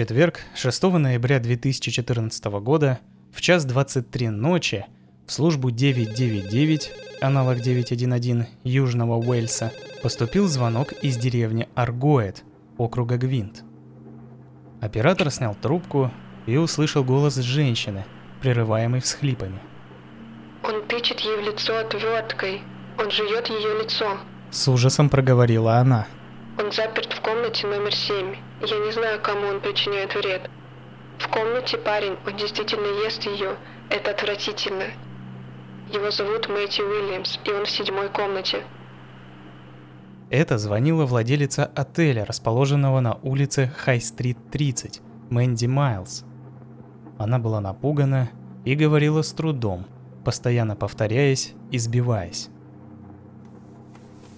четверг, 6 ноября 2014 года, в час 23 ночи, в службу 999, аналог 911 Южного Уэльса, поступил звонок из деревни Аргоет, округа Гвинт. Оператор снял трубку и услышал голос женщины, прерываемый всхлипами. Он тычет ей в лицо отверткой. Он жует ее лицо. С ужасом проговорила она. Он заперт в комнате номер семь. Я не знаю, кому он причиняет вред. В комнате парень, он действительно ест ее. Это отвратительно. Его зовут Мэтью Уильямс, и он в седьмой комнате. Это звонила владелица отеля, расположенного на улице Хай-стрит 30, Мэнди Майлз. Она была напугана и говорила с трудом, постоянно повторяясь и сбиваясь.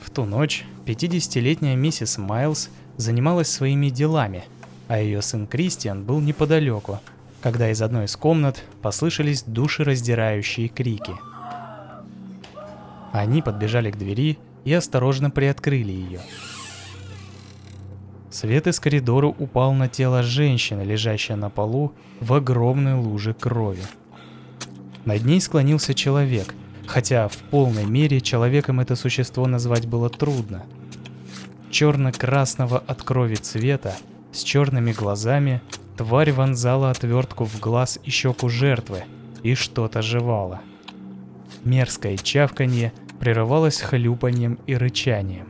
В ту ночь 50-летняя миссис Майлз занималась своими делами, а ее сын Кристиан был неподалеку, когда из одной из комнат послышались душераздирающие крики. Они подбежали к двери и осторожно приоткрыли ее. Свет из коридора упал на тело женщины, лежащей на полу в огромной луже крови. Над ней склонился человек, хотя в полной мере человеком это существо назвать было трудно. Черно-красного от крови цвета, с черными глазами, тварь вонзала отвертку в глаз и щеку жертвы и что-то жевала. Мерзкое чавканье прерывалось хлюпанием и рычанием.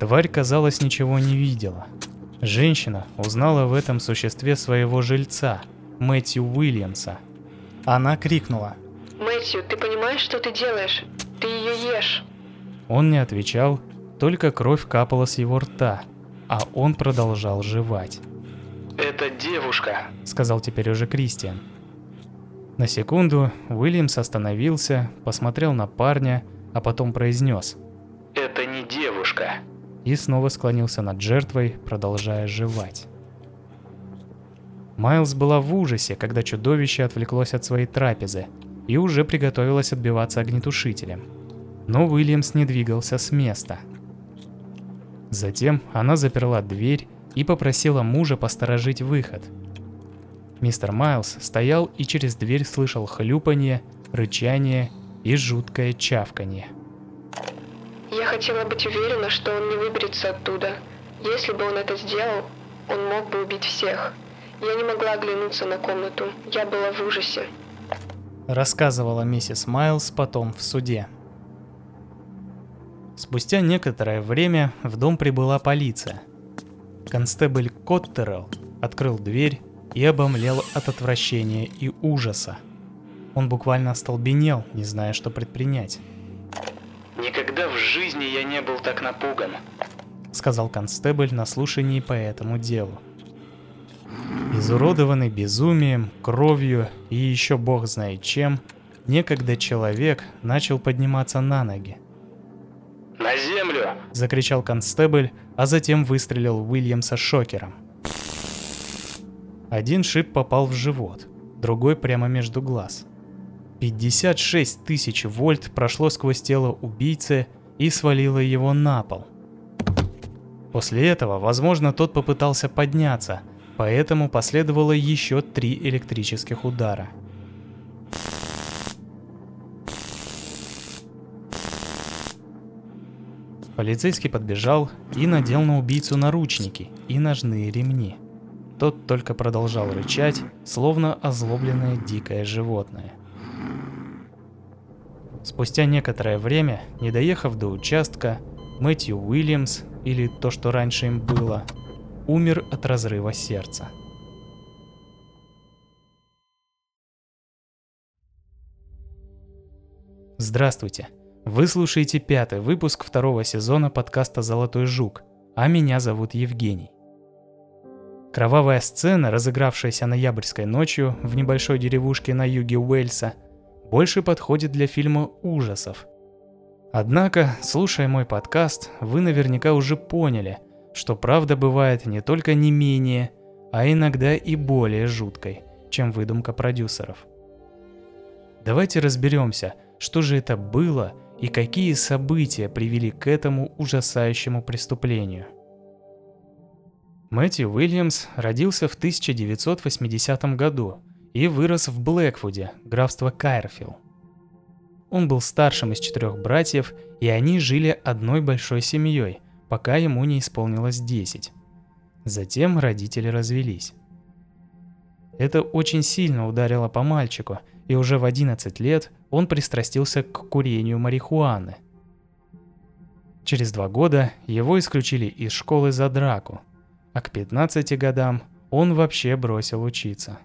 Тварь, казалось, ничего не видела. Женщина узнала в этом существе своего жильца, Мэтью Уильямса. Она крикнула. Мэтью, ты понимаешь, что ты делаешь? Ты ее ешь. Он не отвечал, только кровь капала с его рта, а он продолжал жевать. «Это девушка», — сказал теперь уже Кристиан. На секунду Уильямс остановился, посмотрел на парня а потом произнес «Это не девушка». И снова склонился над жертвой, продолжая жевать. Майлз была в ужасе, когда чудовище отвлеклось от своей трапезы и уже приготовилась отбиваться огнетушителем. Но Уильямс не двигался с места. Затем она заперла дверь и попросила мужа посторожить выход. Мистер Майлз стоял и через дверь слышал хлюпанье, рычание и жуткое чавканье. Я хотела быть уверена, что он не выберется оттуда. Если бы он это сделал, он мог бы убить всех. Я не могла оглянуться на комнату. Я была в ужасе. Рассказывала миссис Майлз потом в суде. Спустя некоторое время в дом прибыла полиция. Констебль Коттерелл открыл дверь и обомлел от отвращения и ужаса. Он буквально остолбенел, не зная, что предпринять. «Никогда в жизни я не был так напуган», — сказал констебль на слушании по этому делу. Изуродованный безумием, кровью и еще бог знает чем, некогда человек начал подниматься на ноги. «На землю!» – закричал констебль, а затем выстрелил Уильямса шокером. Один шип попал в живот, другой прямо между глаз – 56 тысяч вольт прошло сквозь тело убийцы и свалило его на пол. После этого, возможно, тот попытался подняться, поэтому последовало еще три электрических удара. Полицейский подбежал и надел на убийцу наручники и ножные ремни. Тот только продолжал рычать, словно озлобленное дикое животное – Спустя некоторое время, не доехав до участка, Мэтью Уильямс, или то, что раньше им было, умер от разрыва сердца. Здравствуйте! Вы слушаете пятый выпуск второго сезона подкаста «Золотой жук», а меня зовут Евгений. Кровавая сцена, разыгравшаяся ноябрьской ночью в небольшой деревушке на юге Уэльса – больше подходит для фильма ужасов. Однако, слушая мой подкаст, вы наверняка уже поняли, что правда бывает не только не менее, а иногда и более жуткой, чем выдумка продюсеров. Давайте разберемся, что же это было и какие события привели к этому ужасающему преступлению. Мэтью Уильямс родился в 1980 году и вырос в Блэквуде, графство Кайрфилл. Он был старшим из четырех братьев, и они жили одной большой семьей, пока ему не исполнилось 10. Затем родители развелись. Это очень сильно ударило по мальчику, и уже в 11 лет он пристрастился к курению марихуаны. Через два года его исключили из школы за драку, а к 15 годам он вообще бросил учиться.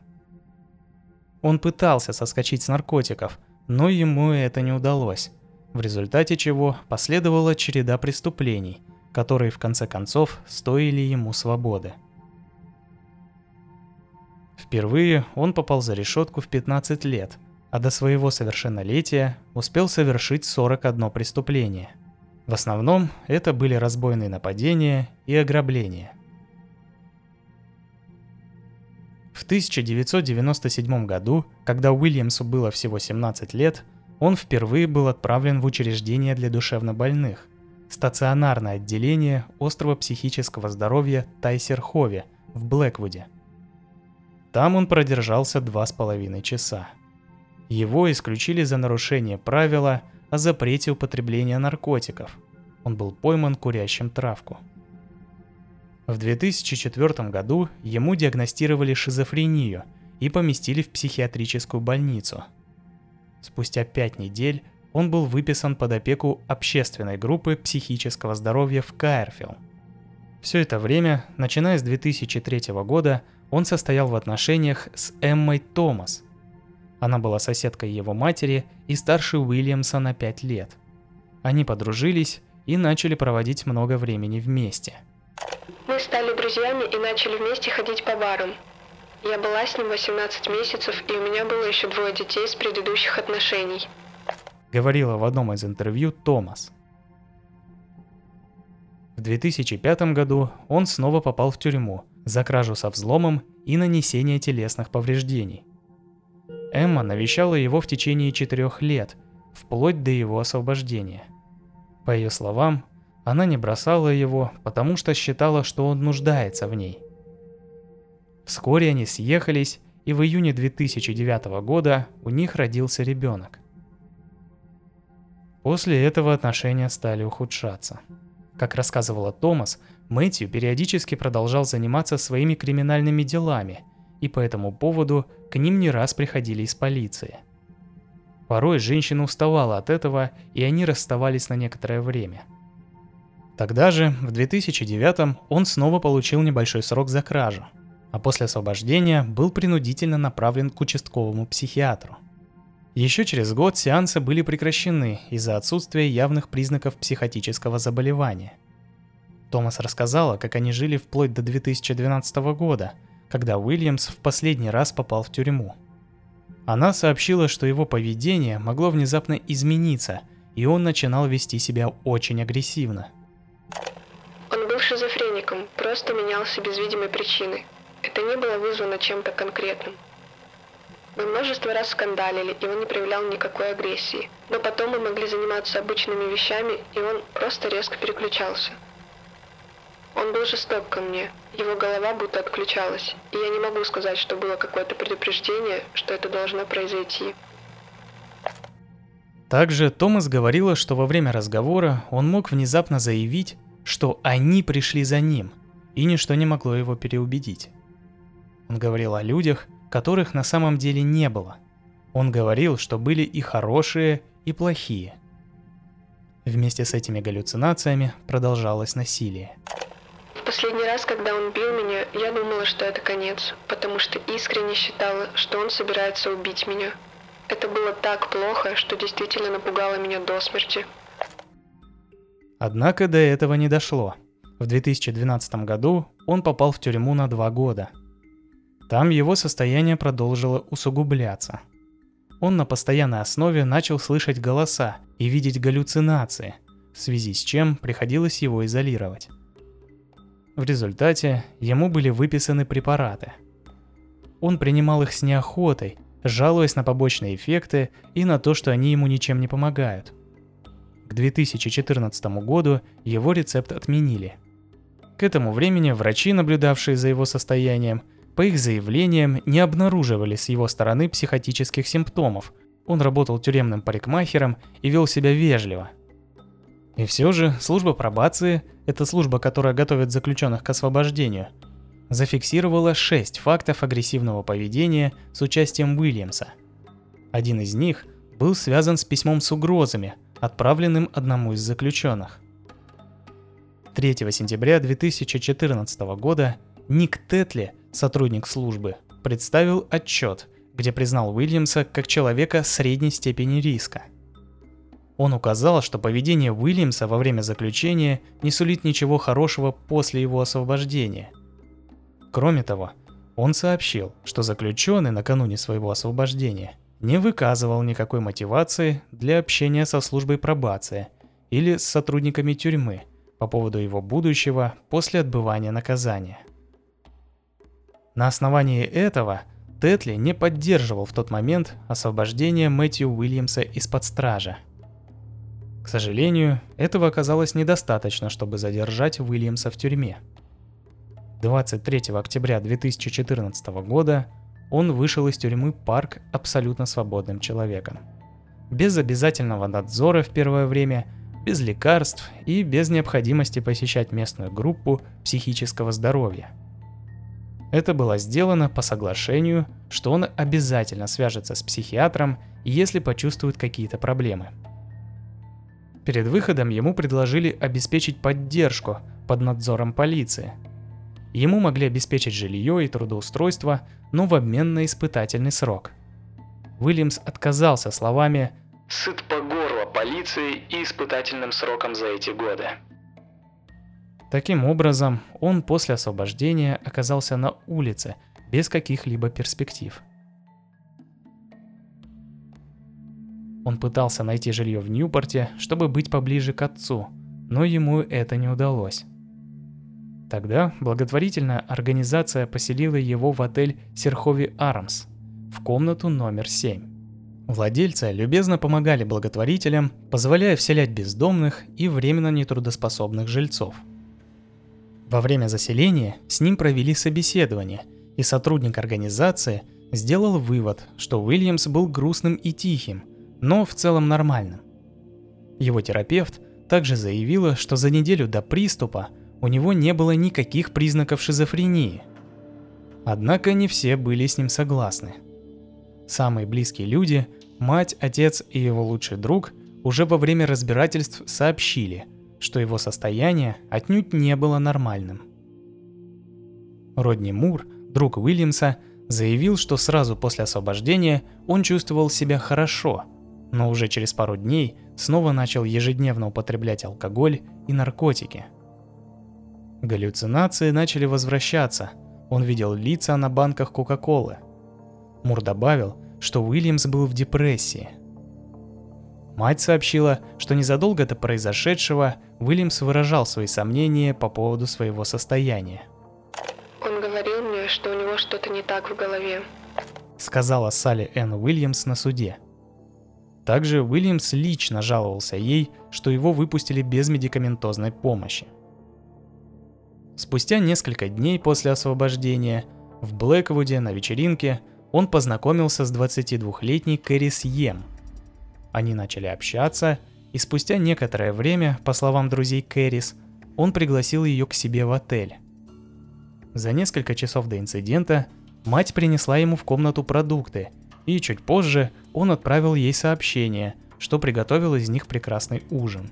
Он пытался соскочить с наркотиков, но ему это не удалось, в результате чего последовала череда преступлений, которые в конце концов стоили ему свободы. Впервые он попал за решетку в 15 лет, а до своего совершеннолетия успел совершить 41 преступление. В основном это были разбойные нападения и ограбления. В 1997 году, когда Уильямсу было всего 17 лет, он впервые был отправлен в учреждение для душевнобольных – стационарное отделение острова психического здоровья Тайсерхове в Блэквуде – там он продержался два с половиной часа. Его исключили за нарушение правила о запрете употребления наркотиков. Он был пойман курящим травку. В 2004 году ему диагностировали шизофрению и поместили в психиатрическую больницу. Спустя пять недель он был выписан под опеку общественной группы психического здоровья в Кайрфилл. Все это время, начиная с 2003 года, он состоял в отношениях с Эммой Томас. Она была соседкой его матери и старше Уильямса на 5 лет. Они подружились и начали проводить много времени вместе. Мы стали друзьями и начали вместе ходить по барам. Я была с ним 18 месяцев, и у меня было еще двое детей с предыдущих отношений. Говорила в одном из интервью Томас. В 2005 году он снова попал в тюрьму за кражу со взломом и нанесение телесных повреждений. Эмма навещала его в течение четырех лет, вплоть до его освобождения. По ее словам, она не бросала его, потому что считала, что он нуждается в ней. Вскоре они съехались, и в июне 2009 года у них родился ребенок. После этого отношения стали ухудшаться. Как рассказывала Томас, Мэтью периодически продолжал заниматься своими криминальными делами, и по этому поводу к ним не раз приходили из полиции. Порой женщина уставала от этого, и они расставались на некоторое время. Тогда же, в 2009 он снова получил небольшой срок за кражу, а после освобождения был принудительно направлен к участковому психиатру. Еще через год сеансы были прекращены из-за отсутствия явных признаков психотического заболевания. Томас рассказала, как они жили вплоть до 2012 года, когда Уильямс в последний раз попал в тюрьму. Она сообщила, что его поведение могло внезапно измениться, и он начинал вести себя очень агрессивно. Он был шизофреником, просто менялся без видимой причины. Это не было вызвано чем-то конкретным. Мы множество раз скандалили, и он не проявлял никакой агрессии. Но потом мы могли заниматься обычными вещами, и он просто резко переключался. Он был жесток ко мне. Его голова будто отключалась. И я не могу сказать, что было какое-то предупреждение, что это должно произойти. Также Томас говорила, что во время разговора он мог внезапно заявить, что они пришли за ним, и ничто не могло его переубедить. Он говорил о людях, которых на самом деле не было. Он говорил, что были и хорошие, и плохие. Вместе с этими галлюцинациями продолжалось насилие. Последний раз, когда он бил меня, я думала, что это конец, потому что искренне считала, что он собирается убить меня. Это было так плохо, что действительно напугало меня до смерти. Однако до этого не дошло. В 2012 году он попал в тюрьму на два года – там его состояние продолжило усугубляться. Он на постоянной основе начал слышать голоса и видеть галлюцинации, в связи с чем приходилось его изолировать. В результате ему были выписаны препараты. Он принимал их с неохотой, жалуясь на побочные эффекты и на то, что они ему ничем не помогают. К 2014 году его рецепт отменили. К этому времени врачи, наблюдавшие за его состоянием, по их заявлениям не обнаруживали с его стороны психотических симптомов. Он работал тюремным парикмахером и вел себя вежливо. И все же служба пробации, это служба, которая готовит заключенных к освобождению, зафиксировала 6 фактов агрессивного поведения с участием Уильямса. Один из них был связан с письмом с угрозами, отправленным одному из заключенных. 3 сентября 2014 года Ник Тетли, сотрудник службы, представил отчет, где признал Уильямса как человека средней степени риска. Он указал, что поведение Уильямса во время заключения не сулит ничего хорошего после его освобождения. Кроме того, он сообщил, что заключенный накануне своего освобождения не выказывал никакой мотивации для общения со службой пробации или с сотрудниками тюрьмы по поводу его будущего после отбывания наказания. На основании этого Тетли не поддерживал в тот момент освобождение Мэтью Уильямса из-под стража. К сожалению, этого оказалось недостаточно, чтобы задержать Уильямса в тюрьме. 23 октября 2014 года он вышел из тюрьмы Парк абсолютно свободным человеком. Без обязательного надзора в первое время, без лекарств и без необходимости посещать местную группу психического здоровья. Это было сделано по соглашению, что он обязательно свяжется с психиатром, если почувствует какие-то проблемы. Перед выходом ему предложили обеспечить поддержку под надзором полиции – Ему могли обеспечить жилье и трудоустройство, но в обмен на испытательный срок. Уильямс отказался словами «Сыт по горло полицией и испытательным сроком за эти годы». Таким образом, он после освобождения оказался на улице без каких-либо перспектив. Он пытался найти жилье в Ньюпорте, чтобы быть поближе к отцу, но ему это не удалось. Тогда благотворительная организация поселила его в отель Серхови Армс в комнату номер 7. Владельцы любезно помогали благотворителям, позволяя вселять бездомных и временно нетрудоспособных жильцов. Во время заселения с ним провели собеседование, и сотрудник организации сделал вывод, что Уильямс был грустным и тихим, но в целом нормальным. Его терапевт также заявила, что за неделю до приступа у него не было никаких признаков шизофрении. Однако не все были с ним согласны. Самые близкие люди, мать, отец и его лучший друг, уже во время разбирательств сообщили, что его состояние отнюдь не было нормальным. Родни Мур, друг Уильямса, заявил, что сразу после освобождения он чувствовал себя хорошо, но уже через пару дней снова начал ежедневно употреблять алкоголь и наркотики – Галлюцинации начали возвращаться. Он видел лица на банках Кока-Колы. Мур добавил, что Уильямс был в депрессии. Мать сообщила, что незадолго до произошедшего Уильямс выражал свои сомнения по поводу своего состояния. Он говорил мне, что у него что-то не так в голове. Сказала Салли Энн Уильямс на суде. Также Уильямс лично жаловался ей, что его выпустили без медикаментозной помощи. Спустя несколько дней после освобождения в Блэквуде на вечеринке он познакомился с 22-летней Кэрис Йем. Они начали общаться, и спустя некоторое время, по словам друзей Кэрис, он пригласил ее к себе в отель. За несколько часов до инцидента мать принесла ему в комнату продукты, и чуть позже он отправил ей сообщение, что приготовил из них прекрасный ужин.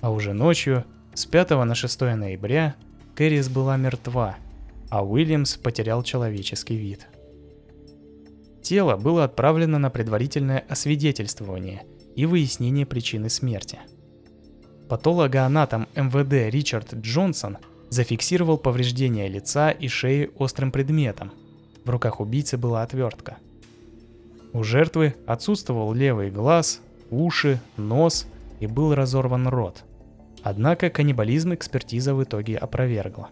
А уже ночью с 5 на 6 ноября Кэрис была мертва, а Уильямс потерял человеческий вид. Тело было отправлено на предварительное освидетельствование и выяснение причины смерти. Патологоанатом МВД Ричард Джонсон зафиксировал повреждения лица и шеи острым предметом. В руках убийцы была отвертка. У жертвы отсутствовал левый глаз, уши, нос и был разорван рот – Однако каннибализм экспертиза в итоге опровергла.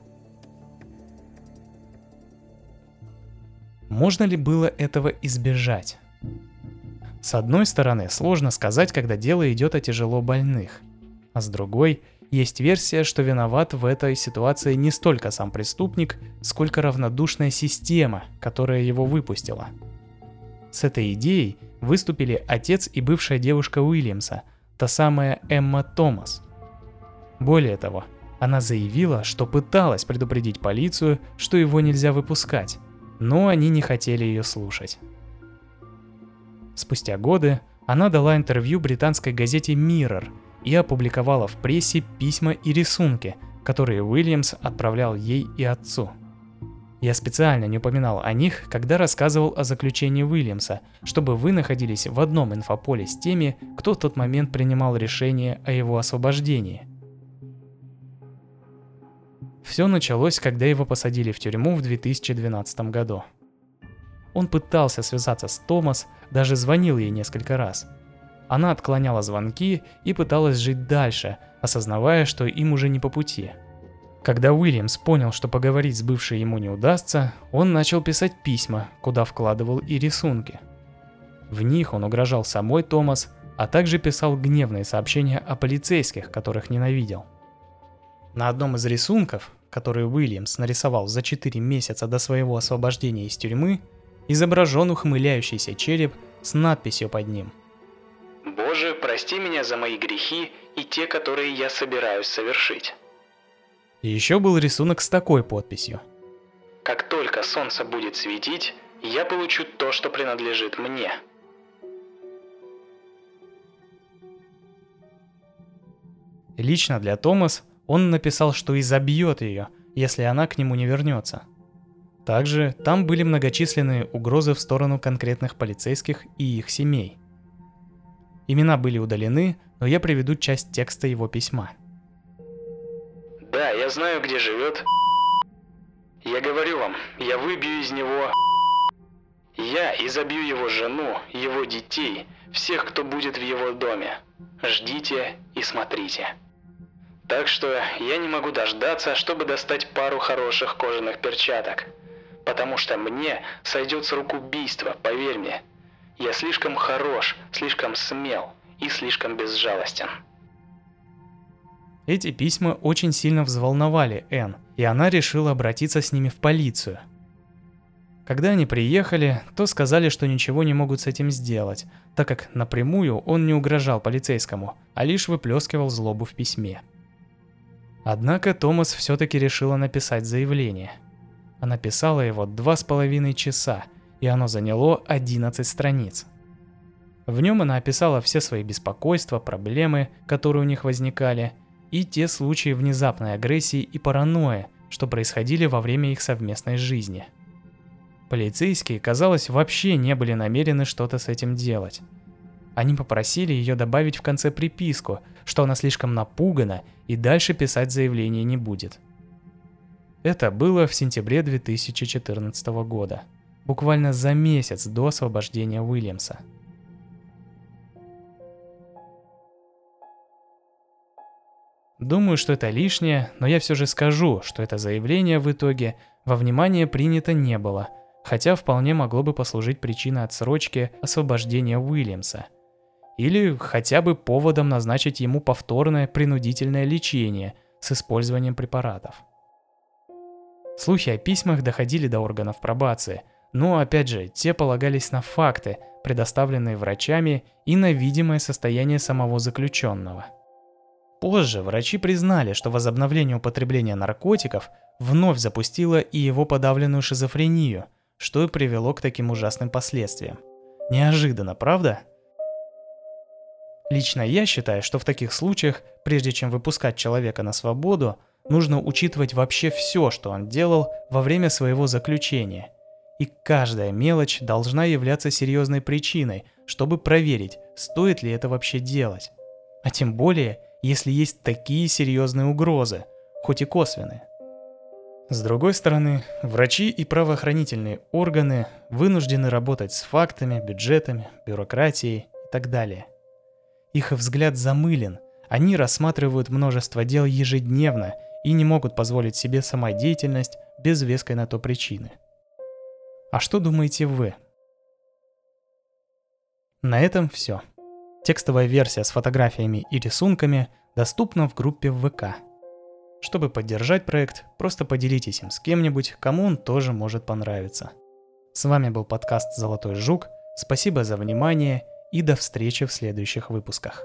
Можно ли было этого избежать? С одной стороны, сложно сказать, когда дело идет о тяжело больных, а с другой, есть версия, что виноват в этой ситуации не столько сам преступник, сколько равнодушная система, которая его выпустила. С этой идеей выступили отец и бывшая девушка Уильямса, та самая Эмма Томас. Более того, она заявила, что пыталась предупредить полицию, что его нельзя выпускать, но они не хотели ее слушать. Спустя годы она дала интервью британской газете Mirror и опубликовала в прессе письма и рисунки, которые Уильямс отправлял ей и отцу. Я специально не упоминал о них, когда рассказывал о заключении Уильямса, чтобы вы находились в одном инфополе с теми, кто в тот момент принимал решение о его освобождении. Все началось, когда его посадили в тюрьму в 2012 году. Он пытался связаться с Томас, даже звонил ей несколько раз. Она отклоняла звонки и пыталась жить дальше, осознавая, что им уже не по пути. Когда Уильямс понял, что поговорить с бывшей ему не удастся, он начал писать письма, куда вкладывал и рисунки. В них он угрожал самой Томас, а также писал гневные сообщения о полицейских, которых ненавидел. На одном из рисунков который Уильямс нарисовал за 4 месяца до своего освобождения из тюрьмы, изображен ухмыляющийся череп с надписью под ним. «Боже, прости меня за мои грехи и те, которые я собираюсь совершить». И еще был рисунок с такой подписью. «Как только солнце будет светить, я получу то, что принадлежит мне». Лично для Томас он написал, что изобьет ее, если она к нему не вернется. Также там были многочисленные угрозы в сторону конкретных полицейских и их семей. Имена были удалены, но я приведу часть текста его письма. Да, я знаю, где живет. Я говорю вам, я выбью из него... Я изобью его жену, его детей, всех, кто будет в его доме. Ждите и смотрите. Так что я не могу дождаться, чтобы достать пару хороших кожаных перчаток. Потому что мне сойдет с рук убийство, поверь мне. Я слишком хорош, слишком смел и слишком безжалостен. Эти письма очень сильно взволновали Энн, и она решила обратиться с ними в полицию. Когда они приехали, то сказали, что ничего не могут с этим сделать, так как напрямую он не угрожал полицейскому, а лишь выплескивал злобу в письме. Однако Томас все-таки решила написать заявление. Она писала его два с половиной часа, и оно заняло 11 страниц. В нем она описала все свои беспокойства, проблемы, которые у них возникали, и те случаи внезапной агрессии и паранойи, что происходили во время их совместной жизни. Полицейские, казалось, вообще не были намерены что-то с этим делать. Они попросили ее добавить в конце приписку, что она слишком напугана и дальше писать заявление не будет. Это было в сентябре 2014 года, буквально за месяц до освобождения Уильямса. Думаю, что это лишнее, но я все же скажу, что это заявление в итоге во внимание принято не было, хотя вполне могло бы послужить причиной отсрочки освобождения Уильямса – или хотя бы поводом назначить ему повторное принудительное лечение с использованием препаратов. Слухи о письмах доходили до органов пробации, но опять же, те полагались на факты, предоставленные врачами и на видимое состояние самого заключенного. Позже врачи признали, что возобновление употребления наркотиков вновь запустило и его подавленную шизофрению, что и привело к таким ужасным последствиям. Неожиданно, правда? Лично я считаю, что в таких случаях, прежде чем выпускать человека на свободу, нужно учитывать вообще все, что он делал во время своего заключения. И каждая мелочь должна являться серьезной причиной, чтобы проверить, стоит ли это вообще делать. А тем более, если есть такие серьезные угрозы, хоть и косвенные. С другой стороны, врачи и правоохранительные органы вынуждены работать с фактами, бюджетами, бюрократией и так далее – их взгляд замылен. Они рассматривают множество дел ежедневно и не могут позволить себе самодеятельность без веской на то причины. А что думаете вы? На этом все. Текстовая версия с фотографиями и рисунками Доступно в группе ВК. Чтобы поддержать проект, просто поделитесь им с кем-нибудь, кому он тоже может понравиться. С вами был подкаст «Золотой жук». Спасибо за внимание и до встречи в следующих выпусках.